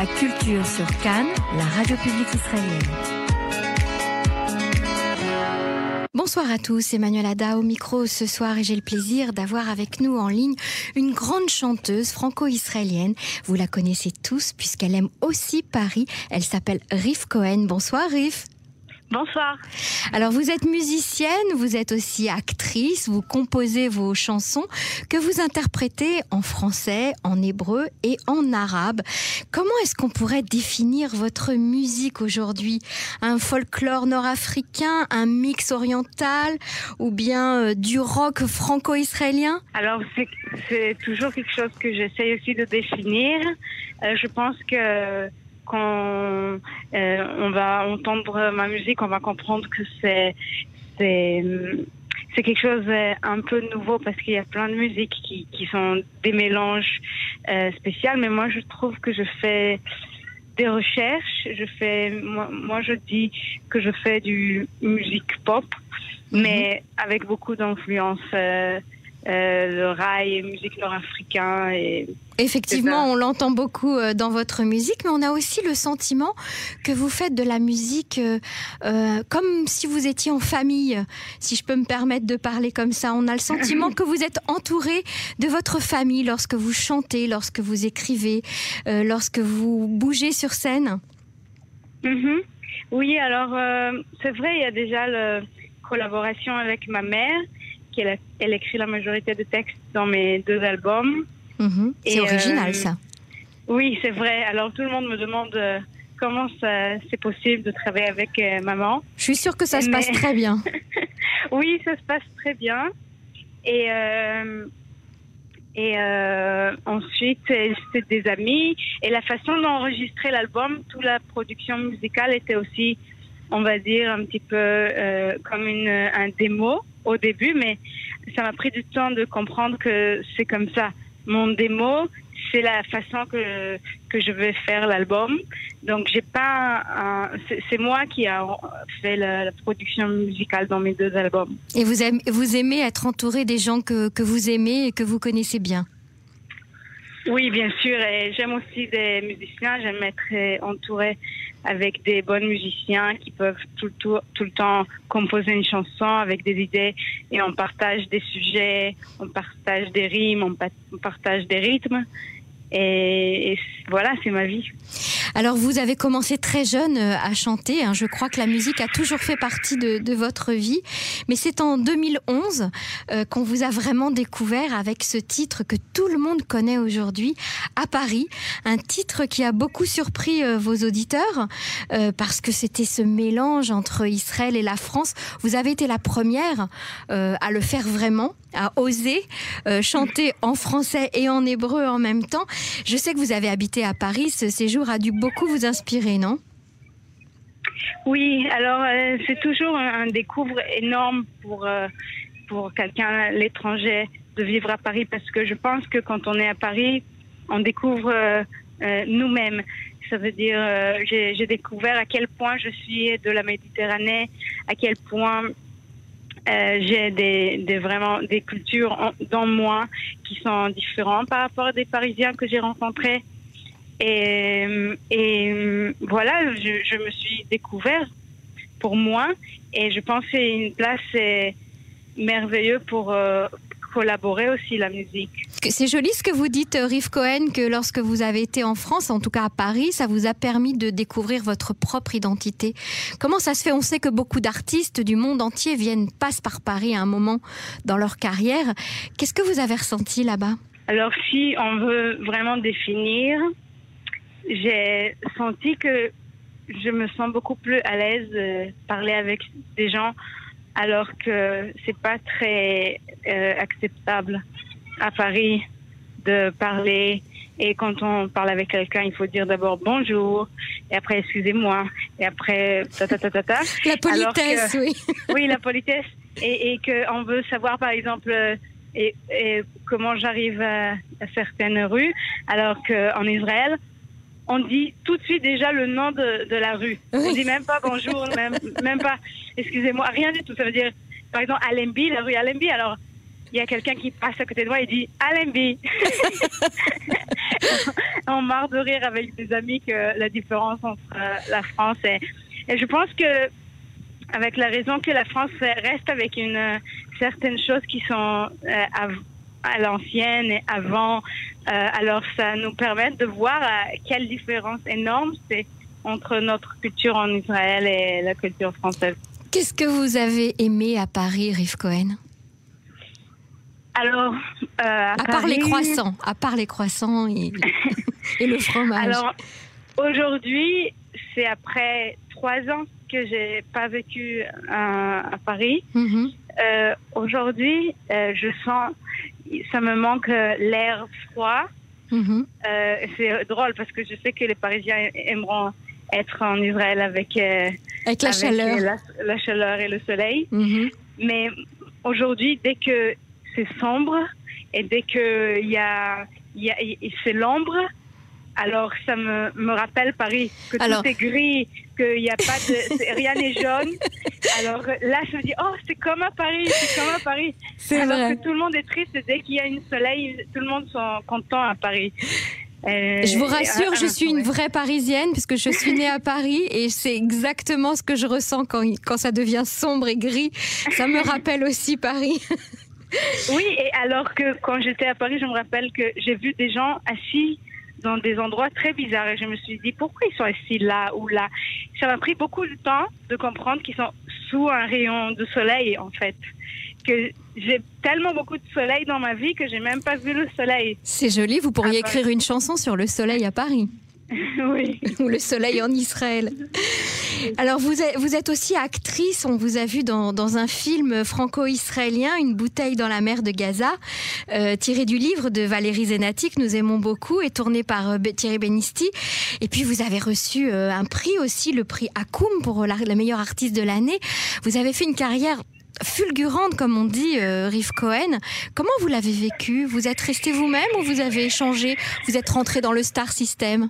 La culture sur Cannes, la radio publique israélienne. Bonsoir à tous, Emmanuel Ada au micro ce soir et j'ai le plaisir d'avoir avec nous en ligne une grande chanteuse franco-israélienne. Vous la connaissez tous puisqu'elle aime aussi Paris. Elle s'appelle Rif Cohen. Bonsoir Rif. Bonsoir. Alors vous êtes musicienne, vous êtes aussi actrice, vous composez vos chansons que vous interprétez en français, en hébreu et en arabe. Comment est-ce qu'on pourrait définir votre musique aujourd'hui? Un folklore nord-africain, un mix oriental ou bien euh, du rock franco-israélien? Alors c'est toujours quelque chose que j'essaie aussi de définir. Euh, je pense que quand euh, on va entendre ma musique, on va comprendre que c'est c'est c'est quelque chose un peu nouveau parce qu'il y a plein de musiques qui, qui sont des mélanges euh, spéciaux. Mais moi, je trouve que je fais des recherches. Je fais, moi, moi je dis que je fais du musique pop, mais avec beaucoup d'influence. Euh, euh, le rail, musique nord-africain. Et Effectivement, on l'entend beaucoup euh, dans votre musique, mais on a aussi le sentiment que vous faites de la musique euh, comme si vous étiez en famille, si je peux me permettre de parler comme ça. On a le sentiment que vous êtes entouré de votre famille lorsque vous chantez, lorsque vous écrivez, lorsque vous bougez sur scène. Mm-hmm. Oui, alors c'est vrai, il y a déjà la collaboration avec ma mère elle, écrit la majorité des textes dans mes deux albums. Mhm. c'est original, euh, ça. Oui, c'est vrai. Alors tout le monde me demande euh, comment c'est possible de travailler avec euh, maman. Je suis sûre que ça se passe très bien. oui, ça se passe très bien. Et et ensuite, c'est des amis. Et la façon d'enregistrer l'album, toute la production musicale était aussi, on va dire, un petit peu comme une, un démo au début, mais ça m'a pris du temps de comprendre que c'est comme ça. Mon démo, c'est la façon que, que je vais faire l'album. Donc, j'ai pas. C'est moi qui a fait la, production musicale dans mes deux albums. Et vous aimez, vous aimez être entouré des gens que, que vous aimez et que vous connaissez bien? Oui, bien sûr. Et j'aime aussi des musiciens. J'aime être entouré avec des bons musiciens qui peuvent tout, le temps composer une chanson avec des idées et on partage des sujets, on partage des rimes, on, partage des rythmes. Et, voilà, c'est ma vie. Alors, vous avez commencé très jeune euh, à chanter. Hein. Je crois que la musique a toujours fait partie de, votre vie. Mais c'est en 2011 euh, qu'on vous a vraiment découvert avec ce titre que tout le monde connaît aujourd'hui, à Paris. Un titre qui a beaucoup surpris euh, vos auditeurs parce que c'était ce mélange entre Israël et la France. Vous avez été la première à le faire vraiment à oser euh, chanter en français et en hébreu en même temps. Je sais que vous avez habité à Paris. Ce séjour a dû beaucoup vous inspirer, non? Oui, alors euh, c'est toujours un, découvre énorme pour, euh, pour quelqu'un l'étranger de vivre à Paris parce que je pense que quand on est à Paris, on découvre nous-mêmes. Ça veut dire, j'ai découvert à quel point je suis de la Méditerranée, à quel point euh, j'ai des, vraiment des cultures dans moi qui sont différentes par rapport à des Parisiens que j'ai rencontrés. Et, et voilà, je, je, me suis découvert pour moi et je pense que c'est une place merveilleuse pour, euh, collaborer aussi la musique. C'est joli ce que vous dites, euh, Riff Cohen, que lorsque vous avez été en France, en tout cas à Paris, ça vous a permis de découvrir votre propre identité. Comment ça se fait? On sait que beaucoup d'artistes du monde entier viennent, passent par Paris à un moment dans leur carrière. Qu'est-ce que vous avez ressenti là-bas? Alors, si on veut vraiment définir, j'ai senti que je me sens beaucoup plus à l'aise de parler avec des gens alors que c'est pas très euh, acceptable à Paris de parler. Et quand on parle avec quelqu'un, il faut dire d'abord bonjour, et après excusez-moi, et après ta ta ta ta ta. La politesse, oui. oui, la politesse. Et, et qu'on veut savoir, par exemple, et, et comment j'arrive à, à, certaines rues, alors qu'en Israël, on dit tout de suite déjà le nom de, de la rue. On dit même pas bonjour, même, même pas excusez-moi, rien du tout. Ça veut dire, par exemple, Alembi, la rue Alembi. Alors, il y a quelqu'un qui passe à côté de moi et dit Alembi. on marre de rire avec des amis que la différence entre euh, la France et, et je pense que avec la raison que la France reste avec une euh, certaines choses qui sont euh, à, à l'ancienne et avant, alors ça nous permet de voir quelle différence énorme c'est entre notre culture en Israël et la culture française. Qu'est-ce que vous avez aimé à Paris, Rive Cohen? Alors, euh, à, part les croissants, à part les croissants et, le fromage. Alors, aujourd'hui, c'est après trois ans que j'ai pas vécu à, Paris. Mhm. Euh, aujourd'hui, euh, je sens, ça me manque l'air froid. Mhm. c'est drôle parce que je sais que les Parisiens aimeront être en Israël avec, avec la chaleur, la, chaleur et le soleil. Mhm. Mais aujourd'hui, dès que c'est sombre et dès que y a, y a c'est l'ombre, alors ça me, me rappelle Paris, que tout est gris, qu'il n'y a pas de, rien n'est jaune. Alors là, je me dis, oh, c'est comme à Paris, c'est comme à Paris. Alors vrai. que tout le monde est triste dès qu'il y a une soleil, tout le monde sont content à Paris. Euh, je vous rassure, je suis une vraie Parisienne puisque je suis née à Paris et c'est exactement ce que je ressens quand, quand ça devient sombre et gris. Ça me rappelle aussi Paris. Oui, et alors que quand j'étais à Paris, je me rappelle que j'ai vu des gens assis dans des endroits très bizarres et je me suis dit pourquoi ils sont assis là ou là? Ça m'a pris beaucoup de temps de comprendre qu'ils sont sous un rayon de soleil en fait. Que j'ai tellement beaucoup de soleil dans ma vie que j'ai même pas vu le soleil. C'est joli, vous pourriez écrire une chanson sur le soleil à Paris. oui. Ou le soleil en Israël. Alors, vous êtes, aussi actrice. On vous a vu dans, dans un film franco-israélien, Une bouteille dans la mer de Gaza, euh, tiré du livre de Valérie Zenati, que nous aimons beaucoup, et tourné par euh, Thierry Benisti. Et puis, vous avez reçu euh, un prix aussi, le prix Akoum pour la, meilleure artiste de l'année. Vous avez fait une carrière fulgurante, comme on dit, Riff Cohen. Comment vous l'avez vécu? Vous êtes resté vous-même ou vous avez échangé? Vous êtes rentré dans le star system?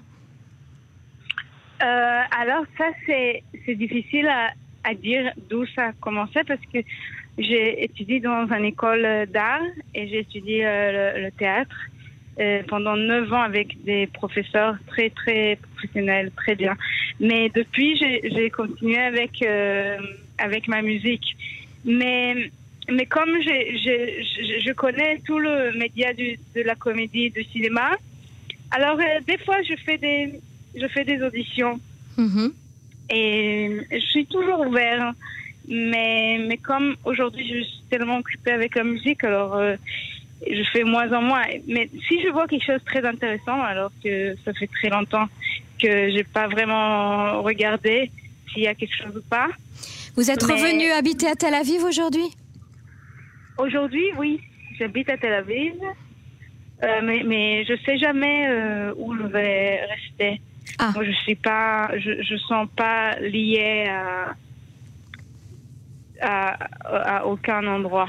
Euh, alors ça, c'est, difficile à, à dire d'où ça a commencé parce que j'ai étudié dans une école d'art et j'ai étudié euh, le, théâtre euh, pendant neuf ans avec des professeurs très, très professionnels, très bien. Mais depuis, j'ai, continué avec, euh, avec ma musique. Mais, mais comme j'ai, j'ai, je connais tout le média du, de la comédie, du cinéma, alors euh, des fois, je fais des je fais des auditions. Mhm. Et je suis toujours ouverte. Mais, mais comme aujourd'hui, je suis tellement occupée avec la musique, alors euh, je fais moins en moins. Mais si je vois quelque chose de très intéressant, alors que ça fait très longtemps que j'ai pas vraiment regardé s'il y a quelque chose ou pas. Vous êtes revenu habiter à Tel Aviv aujourd'hui? Aujourd'hui, oui. J'habite à Tel Aviv. Euh, mais, mais je sais jamais euh, où je vais rester. Ah. Moi, je suis pas, je, je sens pas liée à, à, à aucun endroit.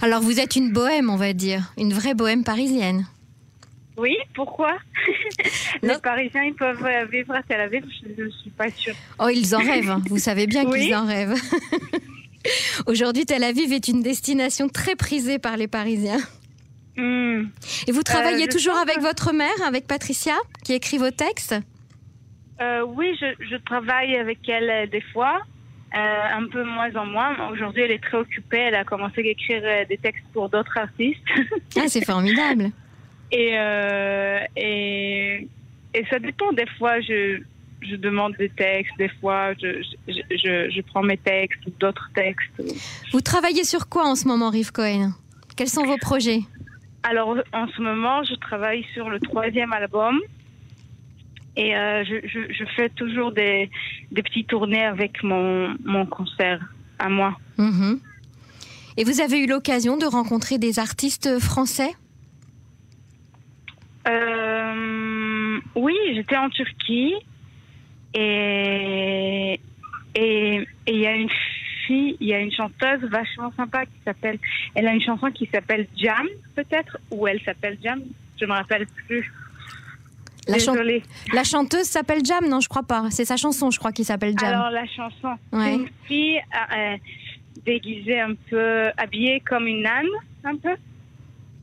Alors vous êtes une bohème, on va dire, une vraie bohème parisienne. Oui, pourquoi? Les Parisiens, ils peuvent vivre à Tel Aviv, je ne suis pas sûre. Oh, ils en rêvent, hein. vous savez bien Oui. qu'ils en rêvent. Aujourd'hui, Tel Aviv est une destination très prisée par les Parisiens. Hmm. Et vous travaillez je toujours avec que- votre mère, avec Patricia, qui écrit vos textes? Euh, oui, je, je travaille avec elle euh, des fois, euh, un peu moins en moins. Aujourd'hui, elle est très occupée. Elle a commencé à écrire des textes pour d'autres artistes. Ah, c'est formidable. et, euh, et, et ça dépend. Des fois, je, je demande des textes. Des fois, je, je prends mes textes ou d'autres textes. Vous travaillez sur quoi en ce moment, Rive Cohen? Quels sont vos projets? Alors, en ce moment, je travaille sur le troisième album. Et euh, je, je, je fais toujours des, des petites tournées avec mon, mon concert à moi. Mhm. Et vous avez eu l'occasion de rencontrer des artistes français? Euh, oui, j'étais en Turquie et et et il y a une fille, il y a une chanteuse vachement sympa qui s'appelle, elle a une chanson qui s'appelle Jam peut-être ou elle s'appelle Jam, je me rappelle plus. La, chan- Désolée. la chanteuse s'appelle Jam Non, je crois pas. C'est sa chanson, je crois, qui s'appelle Jam. Alors la chanson, Ouais. une fille euh, déguisée un peu, habillée comme une âne un peu.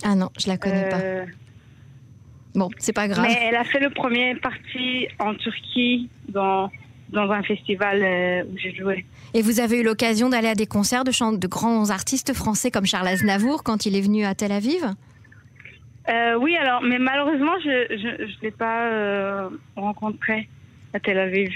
Ah non, je la connais pas. Euh, Bon, c'est pas grave. Mais elle a fait le premier parti en Turquie dans, dans un festival euh, où j'ai joué. Et vous avez eu l'occasion d'aller à des concerts de, de grands artistes français comme Charles Aznavour quand il est venu à Tel Aviv? Euh, Oui, alors, mais malheureusement, je ne l'ai pas euh, rencontré à Tel Aviv.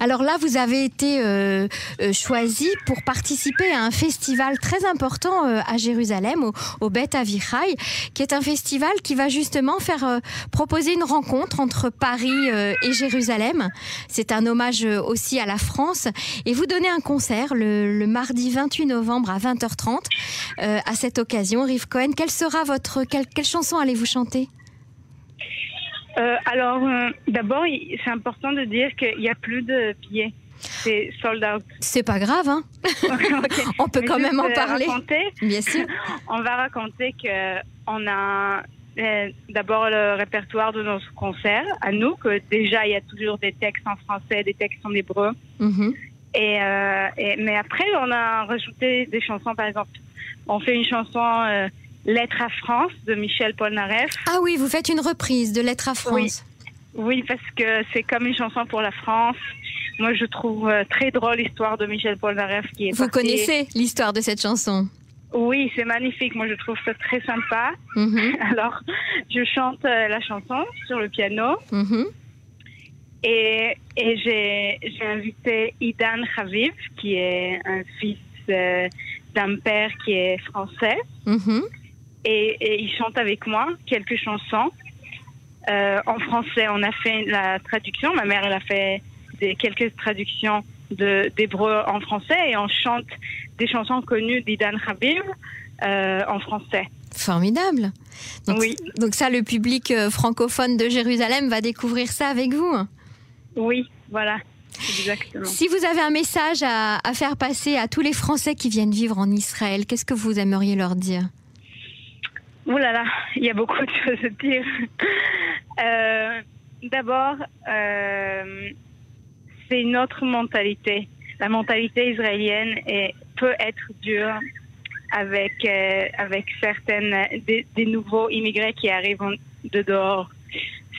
Alors là, vous avez été euh, euh, choisi pour participer à un festival très important euh, à Jérusalem, au, au Bet Avichai, qui est un festival qui va justement faire proposer une rencontre entre Paris et Jérusalem. C'est un hommage aussi à la France. Et vous donnez un concert le, mardi 28 novembre à 20h30. à cette occasion, Rive Cohen, quelle sera votre quelle, quelle chanson allez-vous chanter? Euh, alors, euh, d'abord, c'est important de dire qu'il n'y a plus de billets. C'est sold out. C'est pas grave, hein On peut quand même en parler. Raconter, Bien sûr. On va raconter qu'on a euh, d'abord le répertoire de nos concerts à nous, que déjà il y a toujours des textes en français, des textes en hébreu. Mm-hmm. et, mais après, on a rajouté des chansons, par exemple, on fait une chanson Lettre à France de Michel Polnareff. Ah oui, vous faites une reprise de Lettre à France. Oui, parce que c'est comme une chanson pour la France. Moi, je trouve euh, très drôle l'histoire de Michel Polnareff qui est. Vous connaissez l'histoire de cette chanson? Oui, c'est magnifique. Moi, je trouve ça très sympa. Mhm. Alors, je chante euh, la chanson sur le piano. Mhm. Et, et j'ai invité Idan Khaviv, qui est un fils euh, d'un père qui est français. Mhm et, il chante avec moi quelques chansons. Euh, en français, on a fait la traduction. Ma mère, elle a fait des, quelques traductions d'hébreu en français et on chante des chansons connues d'Idan Habib euh, en français. Formidable. Donc, oui. Donc ça, le public euh, francophone de Jérusalem va découvrir ça avec vous. Oui, voilà. Exactement. Si vous avez un message à faire passer à tous les Français qui viennent vivre en Israël, qu'est-ce que vous aimeriez leur dire? Ouh là là, il y a beaucoup de choses à dire. Euh, d'abord, euh, c'est une autre mentalité. La mentalité israélienne est, peut être dure avec, euh, avec certaines des, nouveaux immigrés qui arrivent de dehors.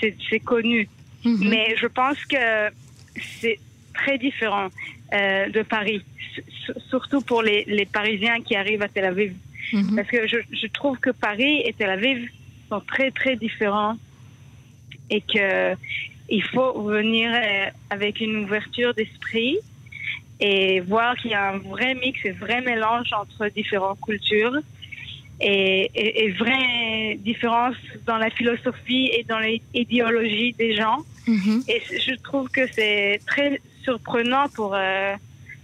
C'est connu. Mhm. Mais je pense que c'est très différent de Paris, surtout pour les, les Parisiens qui arrivent à Tel Aviv. Mhm. Parce que je, je, trouve que Paris et Tel Aviv sont très, très différents et que il faut venir euh, avec une ouverture d'esprit et voir qu'il y a un vrai mix, un vrai mélange entre différentes cultures et, et, et vraie différence dans la philosophie et dans l'idéologie des gens. Mhm. Et je trouve que c'est très surprenant pour euh,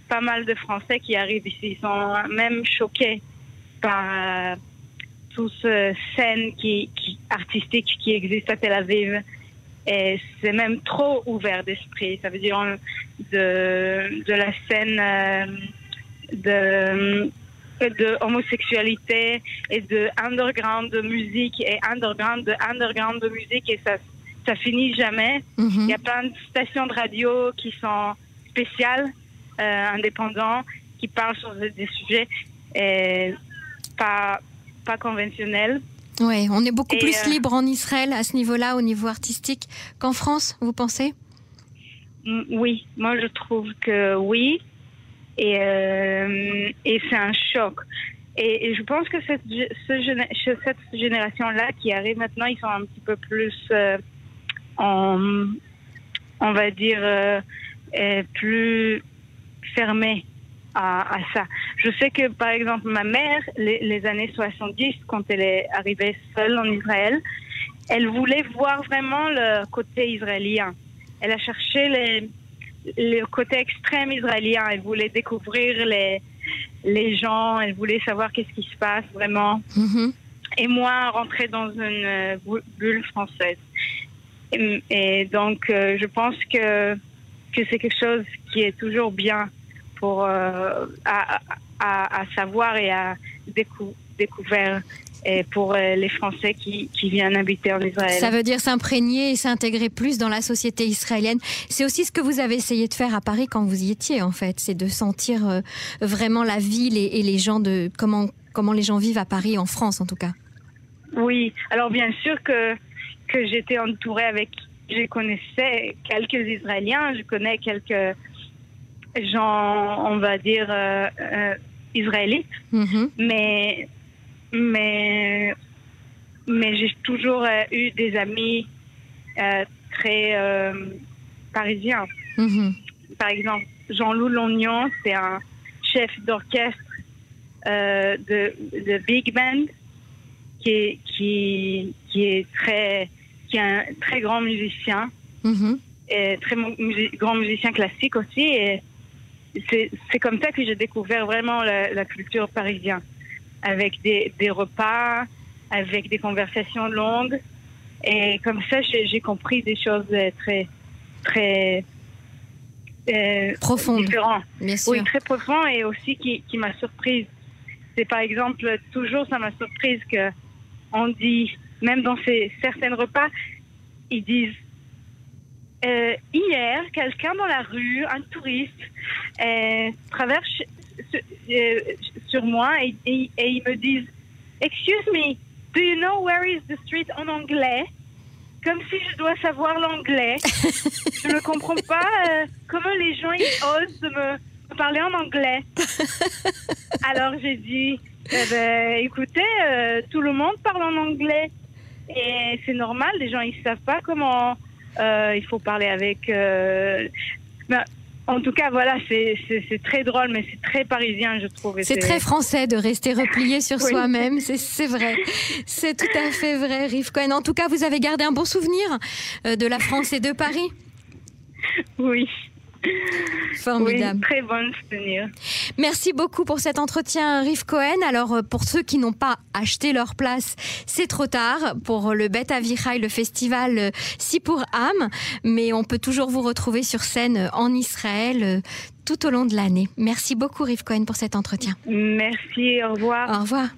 pas mal de Français qui arrivent ici. Ils sont même choqués par euh, toute scène qui, artistique qui existe à Tel Aviv. Et c'est même trop ouvert d'esprit. Ça veut dire de, de la scène euh, de, de homosexualité et de underground de musique et underground de underground de musique et ça ça finit jamais. Mm-hmm. Il y a plein de stations de radio qui sont spéciales, euh, indépendantes, qui parlent sur des sujets. Et pas, pas conventionnel. Oui, on est beaucoup plus euh, libre en Israël à ce niveau-là, au niveau artistique, qu'en France, vous pensez? Oui, moi je trouve que oui. Et, euh, et c'est un choc. Et, je pense que cette, cette génération-là qui arrive maintenant, ils sont un petit peu plus, euh, en, on va dire, plus fermés à, ça. Je sais que, par exemple, ma mère, les, années 70, quand elle est arrivée seule en Israël, elle voulait voir vraiment le côté israélien. Elle a cherché les, le côté extrême israélien. Elle voulait découvrir les, les gens. Elle voulait savoir qu'est-ce qui se passe vraiment. Mm-hmm. Et moi, rentrer dans une euh, bulle française. Et, donc, euh, je pense que, que c'est quelque chose qui est toujours bien pour euh, à, à, savoir et à découvrir et pour euh, les Français qui, qui, viennent habiter en Israël. Ça veut dire s'imprégner et s'intégrer plus dans la société israélienne. C'est aussi ce que vous avez essayé de faire à Paris quand vous y étiez, en fait. C'est de sentir euh, vraiment la ville et, et, les gens de comment, comment les gens vivent à Paris, en France en tout cas. Oui, alors bien sûr que que j'étais entourée avec. Je connaissais quelques Israéliens, je connais quelques gens, on va dire, euh, euh, israélites, Mhm. mais, mais, mais j'ai toujours euh, eu des amis euh, très parisiens. Mhm. Par exemple, Jean-Loup Lognon, c'est un chef d'orchestre de, de big band qui est, qui, qui est très, qui est un très grand musicien, Mhm. et très mu- grand musicien classique aussi. Et c'est comme ça que j'ai découvert vraiment la, la culture parisienne, avec des, des repas, avec des conversations longues. Et comme ça, j'ai compris des choses euh, très, très euh, Profonde, différentes. bien sûr. Oui, très profond et aussi qui, qui m'a surprise. C'est par exemple, toujours ça m'a surprise que on dit, même dans ces certains repas, ils disent euh, hier, quelqu'un dans la rue, un touriste, euh, traverse sur, euh, sur moi et, et- et ils me disent Excuse me, do you know where is the street en anglais? Comme si je dois savoir l'anglais. je ne comprends pas comment les gens ils osent me, me parler en anglais. Alors j'ai dit Eh ben, écoutez, tout le monde parle en anglais. Et c'est normal, les gens ils savent pas comment il faut parler avec. euh, ben, en tout cas, voilà, c'est très drôle, mais c'est très parisien, je trouve. C'est très français de rester replié sur Oui. soi-même, c'est- vrai. C'est tout à fait vrai, Rive Cohen. En tout cas, vous avez gardé un bon souvenir euh, de la France et de Paris? Oui, Formidable. oui, très bon souvenir. Merci beaucoup pour cet entretien, Rive Cohen. Alors, euh, pour ceux qui n'ont pas acheté leur place, c'est trop tard pour le Bet Avichai, le festival euh, Si pour âme. Mais on peut toujours vous retrouver sur scène euh, en Israël tout au long de l'année. Merci beaucoup, Rive Cohen, pour cet entretien. Merci, au revoir. Au revoir.